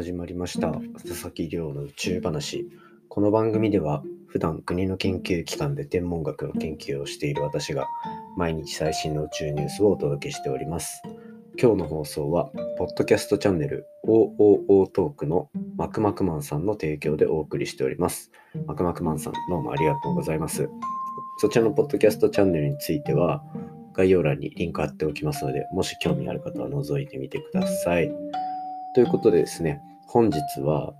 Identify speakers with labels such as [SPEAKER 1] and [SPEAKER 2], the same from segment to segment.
[SPEAKER 1] 始まりました。佐々木亮の宇宙話。この番組では普段国の研究機関で天文学の研究をしている私が毎日最新の宇宙ニュースをお届けしております。今日の放送はポッドキャストチャンネル OOO トークのマクマクマンさんの提供でお送りしております。マクマクマンさんどうもありがとうございます。そちらのポッドキャストチャンネルについては概要欄にリンク貼っておきますので、もし興味ある方は覗いてみてください。ということでですね、本日は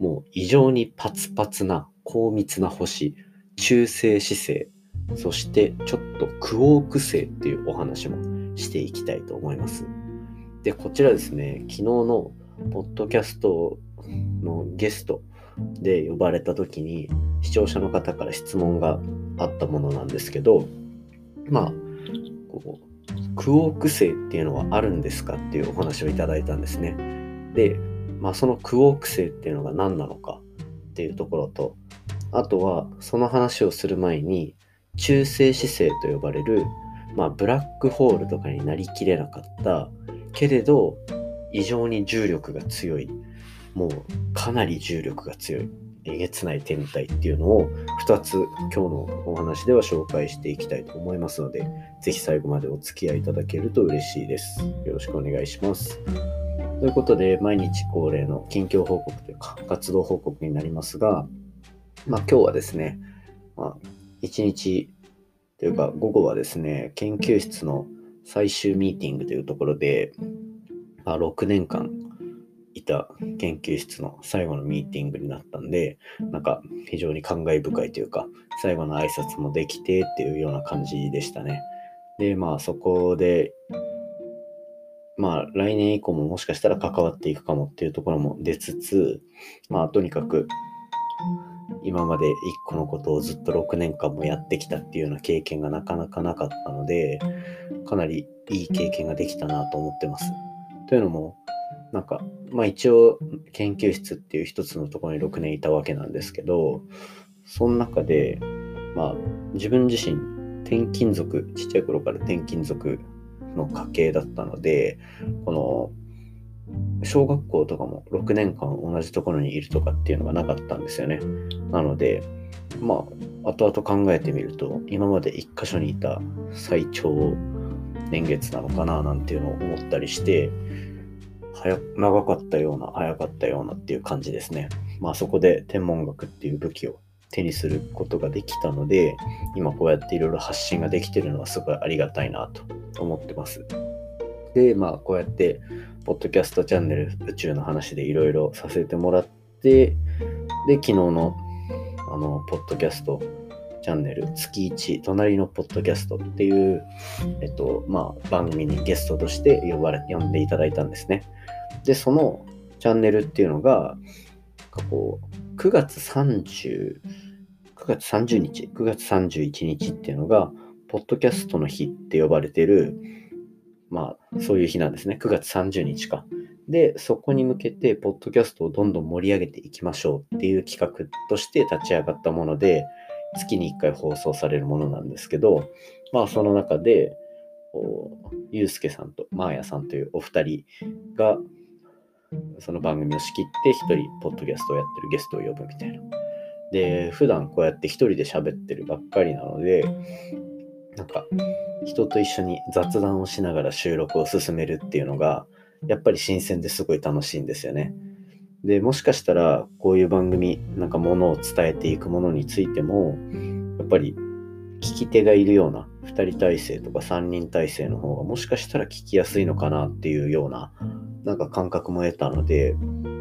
[SPEAKER 1] もう異常にパツパツな高密な星、中性子星、そしてちょっとクオーク星っていうお話もしていきたいと思います。で、こちらですね、昨日のポッドキャストのゲストで呼ばれた時に視聴者の方から質問があったものなんですけど、まあ、こうクオーク星っていうのはあるんですかっていうお話をいただいたんですね。で、まあ、そのクオーク星っていうのが何なのかっていうところと、あとはその話をする前に中性子星と呼ばれる、まあ、ブラックホールとかになりきれなかったけれど異常に重力が強いもうかなり重力が強いえげつない天体っていうのを2つ今日のお話では紹介していきたいと思いますので、ぜひ最後までお付き合いいただけると嬉しいです。よろしくお願いします。ということで、毎日恒例の近況報告というか、活動報告になりますが、まあ今日はですね、まあ、1日というか午後はですね、研究室の最終ミーティングというところで、まあ、6年間いた研究室の最後のミーティングになったんで、なんか非常に感慨深いというか、最後の挨拶もできてっていうような感じでしたね。で、まあそこで、まあ来年以降ももしかしたら関わっていくかもっていうところも出つつ、まあとにかく今まで一個のことをずっと6年間もやってきたっていうような経験がなかなかなかったので、かなりいい経験ができたなと思ってます。というのも、なんか、まあ一応研究室っていう一つのところに6年いたわけなんですけど、その中で、まあ自分自身転勤族、ちっちゃい頃から転勤族の家系だったので、この小学校とかも6年間同じところにいるとかっていうのがなかったんですよね。なので、まあ、後々考えてみると、今まで1箇所にいた最長年月なのかななんていうのを思ったりして、早長かったような、早かったようなっていう感じですね。まあそこで天文学っていう武器を手にすることができたので、今こうやっていろいろ発信ができてるのはすごいありがたいなと思ってます。で、まあこうやって、ポッドキャストチャンネル宇宙の話でいろいろさせてもらって、で、昨日のあの、ポッドキャストチャンネル月1隣のポッドキャストっていう、えっと、まあ、番組にゲストとして呼ばれ、呼んでいただいたんですね。で、そのチャンネルっていうのが、こう、9月30、9月30日、9月31日っていうのが、ポッドキャストの日って呼ばれてる、まあ、そういう日なんですね。9月30日か。で、そこに向けて、ポッドキャストをどんどん盛り上げていきましょうっていう企画として立ち上がったもので、月に1回放送されるものなんですけど、まあ、その中で、ゆうすけさんとまーやさんというお二人がその番組を仕切って一人ポッドキャストをやってるゲストを呼ぶみたいな。で、普段こうやって一人で喋ってるばっかりなので、なんか人と一緒に雑談をしながら収録を進めるっていうのが、やっぱり新鮮ですごい楽しいんですよね。で、もしかしたらこういう番組、なんかものを伝えていくものについても、やっぱり聞き手がいるような2人体制とか3人体制の方がもしかしたら聞きやすいのかなっていうようななんか感覚も得たので、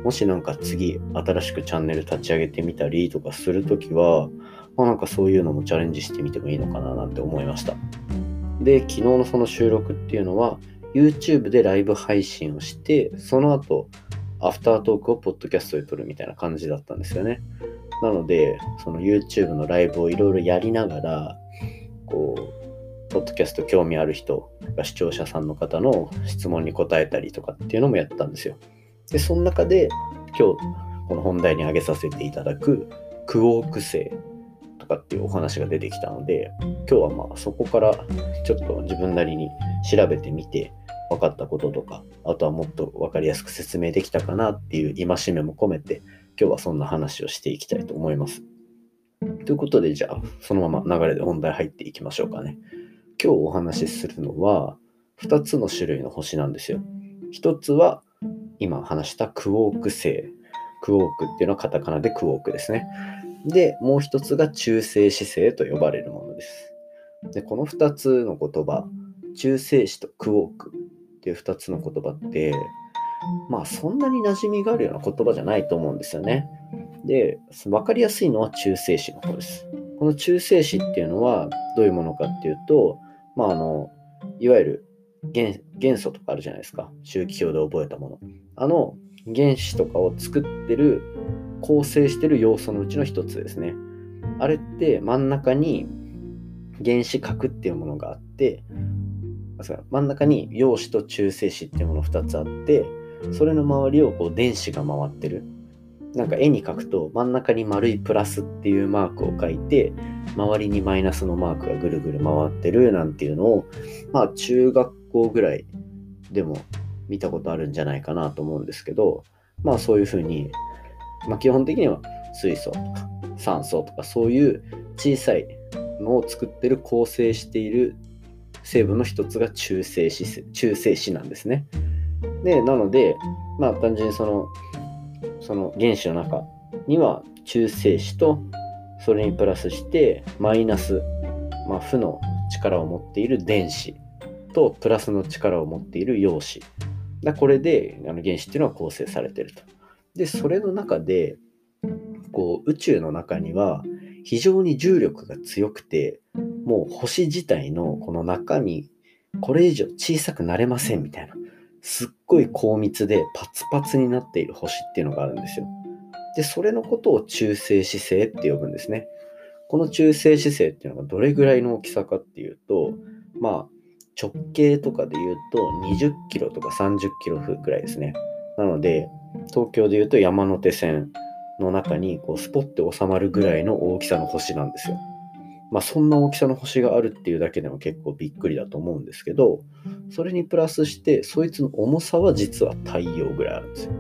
[SPEAKER 1] もしなんか次新しくチャンネル立ち上げてみたりとかするときは、まあなんかそういうのもチャレンジしてみてもいいのかななんて思いました。で、昨日のその収録っていうのは、YouTube でライブ配信をして、その後、アフタートークをポッドキャストで撮るみたいな感じだったんですよね。なので、その YouTube のライブをいろいろやりながら、こう、ポッドキャスト興味ある人が視聴者さんの方の質問に答えたりとかっていうのもやったんですよ。で、その中で今日この本題に挙げさせていただくクオーク星とかっていうお話が出てきたので、今日はまあそこからちょっと自分なりに調べてみて、分かったこととか、あとはもっと分かりやすく説明できたかなっていう戒めも込めて、今日はそんな話をしていきたいと思います。ということで、じゃあ、そのまま流れで本題入っていきましょうかね。今日お話しするのは、2つの種類の星なんですよ。1つは、今話したクォーク星。クォークっていうのはカタカナでクォークですね。で、もう1つが中性子星と呼ばれるものです。で、この2つの言葉、中性子とクォークっていう2つの言葉って、まあそんなに馴染みがあるような言葉じゃないと思うんですよね。で、分かりやすいのは中性子の方です。この中性子っていうのはどういうものかっていうと、まああの、いわゆる元元素とかあるじゃないですか。周期表で覚えたもの。あの原子とかを作ってる、構成してる要素のうちの一つですね。あれって真ん中に原子核っていうものがあって、真ん中に陽子と中性子っていうもの2つあって、それの周りをこう電子が回ってる。なんか絵に描くと真ん中に丸いプラスっていうマークを書いて、周りにマイナスのマークがぐるぐる回ってるなんていうのを、まあ中学校ぐらいでも見たことあるんじゃないかなと思うんですけど、まあそういうふうに、まあ基本的には水素とか酸素とかそういう小さいのを作ってる構成している成分の一つが中性子中性子なんですね。で、なので、まあ単純にその、その原子の中には中性子とそれにプラスしてマイナス、まあ、負の力を持っている電子とプラスの力を持っている陽子。だこれであの原子っていうのは構成されていると。で、それの中で、こう宇宙の中には非常に重力が強くて、もう星自体のこの中身、これ以上小さくなれませんみたいな。すっごい高密でパツパツになっている星っていうのがあるんですよ。で、それのことを中性子星って呼ぶんですね。この中性子星っていうのがどれぐらいの大きさかっていうと、まあ、直径とかで言うと20キロとか30キロぐらいですね。なので、東京で言うと山手線の中にこうスポッて収まるぐらいの大きさの星なんですよ。まあそんな大きさの星があるっていうだけでも結構びっくりだと思うんですけど、それにプラスしてそいつの重さは実は太陽ぐらいあるんですよ。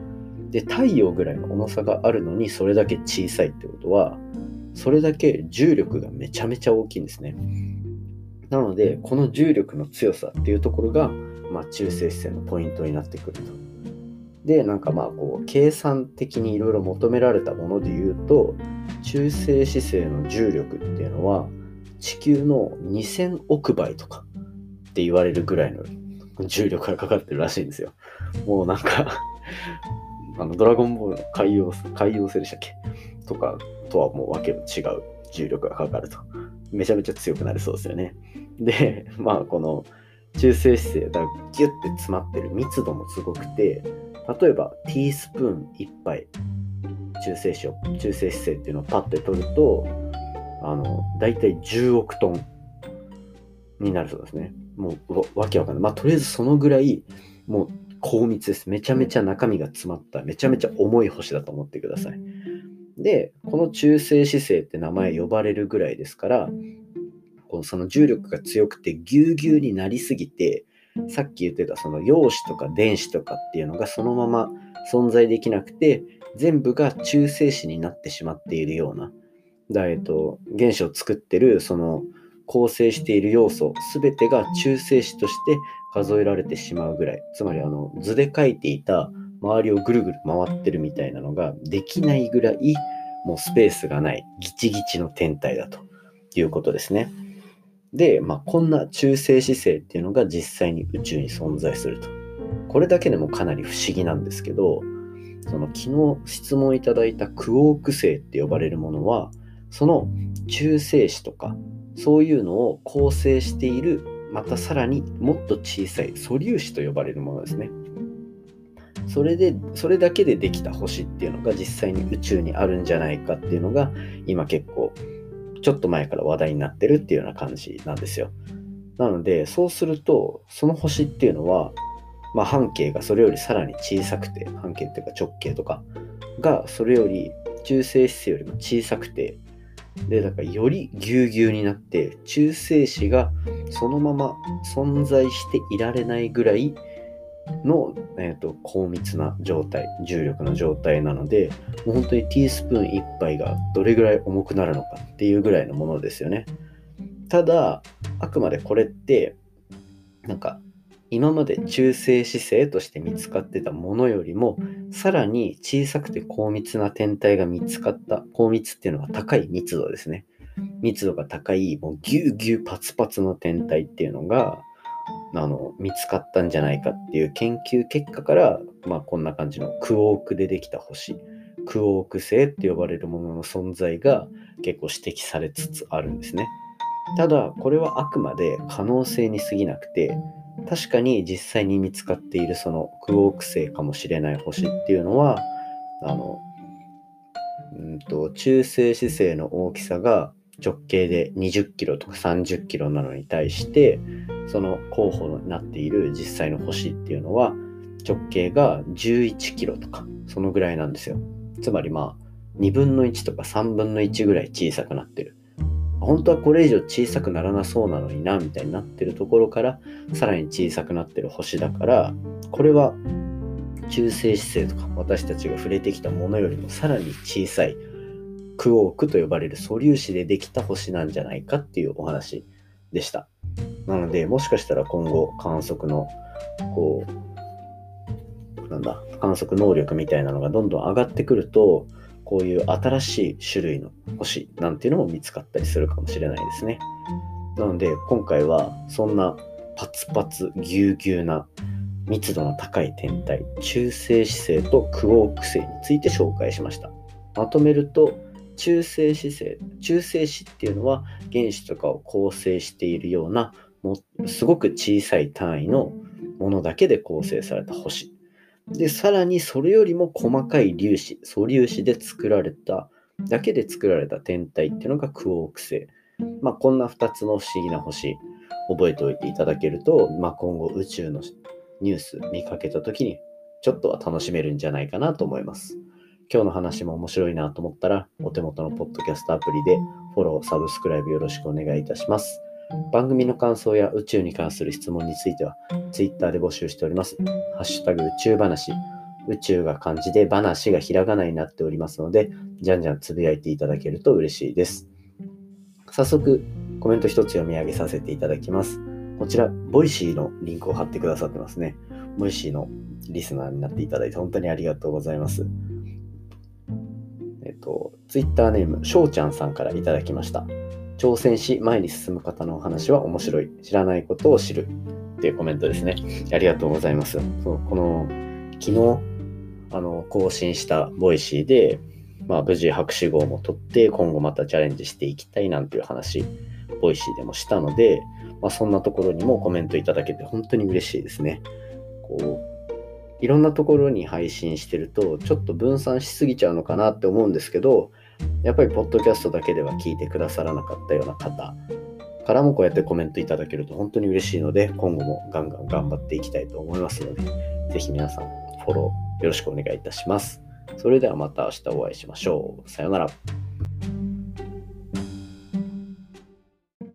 [SPEAKER 1] で、太陽ぐらいの重さがあるのにそれだけ小さいってことは、それだけ重力がめちゃめちゃ大きいんですね。なので、この重力の強さっていうところが、まあ、中性子星のポイントになってくると。で、なんかまあこう、計算的にいろいろ求められたもので言うと、中性子星の重力っていうのは、地球の2000億倍とかって言われるぐらいの重力がかかってるらしいんですよ。もうなんか あの、ドラゴンボールの海洋、海洋星でしたっけとかとはもうわけの違う重力がかかると。めちゃめちゃ強くなりそうですよね。で、まあこの中性子星がギュッて詰まってる密度もすごくて、例えば、ティースプーン1杯、中性子を、中性子星っていうのをパッて取ると、あの、だいたい10億トンになるそうですね。もうわ、わけわかんない。まあ、とりあえずそのぐらい、もう、高密です。めちゃめちゃ中身が詰まった、めちゃめちゃ重い星だと思ってください。で、この中性子星って名前呼ばれるぐらいですから、このその重力が強くてぎゅうぎゅうになりすぎて、さっき言ってたその陽子とか電子とかっていうのがそのまま存在できなくて、全部が中性子になってしまっているような、だえっと、原子を作ってるその構成している要素全てが中性子として数えられてしまうぐらい、つまりあの図で書いていた周りをぐるぐる回ってるみたいなのができないぐらいもうスペースがないギチギチの天体だということですね。で、まあ、こんな中性子星っていうのが実際に宇宙に存在すると。これだけでもかなり不思議なんですけど、その昨日質問いただいたクォーク星って呼ばれるものは、その中性子とか、そういうのを構成している、またさらにもっと小さい素粒子と呼ばれるものですね。それで、それだけでできた星っていうのが実際に宇宙にあるんじゃないかっていうのが、今結構ちょっと前から話題になってるっていうような感じなんですよ。なので、そうすると、その星っていうのは、まあ、半径がそれよりさらに小さくて、半径っていうか直径とかがそれより中性子よりも小さくて、で、だからよりぎゅうぎゅうになって、中性子がそのまま存在していられないぐらいの、えーと、高密な状態、重力の状態なので、もう本当にティースプーン1杯がどれぐらい重くなるのかっていうぐらいのものですよね。ただ、あくまでこれって、なんか、今まで中性子星として見つかってたものよりも、さらに小さくて高密な天体が見つかった、高密っていうのは高い密度ですね。密度が高い、もうギューギューパツパツの天体っていうのが、あの見つかったんじゃないかっていう研究結果から、まあ、こんな感じのクオークでできた星クオーク星って呼ばれるものの存在が結構指摘されつつあるんですね。ただこれはあくまで可能性に過ぎなくて確かに実際に見つかっているそのクオーク星かもしれない星っていうのはあのうんと中性子星の大きさが直径で20キロとか30キロなのに対してその候補になっている実際の星っていうのは直径が11キロとかそのぐらいなんですよ。つまりまあ2分の1とか3分の1ぐらい小さくなってる。本当はこれ以上小さくならなそうなのになみたいになってるところからさらに小さくなってる星だからこれは中性子星とか私たちが触れてきたものよりもさらに小さいクオークと呼ばれる素粒子でできた星なんじゃないかっていうお話でした。なので、もしかしたら今後観測の、こう、なんだ、観測能力みたいなのがどんどん上がってくると、こういう新しい種類の星なんていうのも見つかったりするかもしれないですね。なので、今回はそんなパツパツぎゅうぎゅうな密度の高い天体、中性子星とクオーク星について紹介しました。まとめると、中性子星中性子っていうのは原子とかを構成しているようなもすごく小さい単位のものだけで構成された星でさらにそれよりも細かい粒子素粒子で作られただけで作られた天体っていうのがクオーク星まあこんな2つの不思議な星覚えておいていただけると、まあ、今後宇宙のニュース見かけた時にちょっとは楽しめるんじゃないかなと思います。今日の話も面白いなと思ったら、お手元のポッドキャストアプリでフォロー、サブスクライブよろしくお願いいたします。番組の感想や宇宙に関する質問については、Twitter で募集しております。ハッシュタグ宇宙話。宇宙が漢字で話がひらがなになっておりますので、じゃんじゃんつぶやいていただけると嬉しいです。早速、コメント一つ読み上げさせていただきます。こちら、 Voicy のリンクを貼ってくださってますね。 Voicy のリスナーになっていただいて本当にありがとうございます。えっと、ツイッターネーム、しょうちゃんさんからいただきました。挑戦し、前に進む方のお話は面白い。知らないことを知る。っていうコメントですね。ありがとうございます。そうこの、昨日、あの、更新した Voicy で、まあ、無事博士号も取って、今後またチャレンジしていきたいなんていう話、 Voicy でもしたので、まあ、そんなところにもコメントいただけて本当に嬉しいですね。こういろんなところに配信してると、ちょっと分散しすぎちゃうのかなって思うんですけど、やっぱりポッドキャストだけでは聞いてくださらなかったような方からもこうやってコメントいただけると本当に嬉しいので、今後もガンガン頑張っていきたいと思いますので、ぜひ皆さんフォローよろしくお願いいたします。それではまた明日お会いしましょう。さようなら。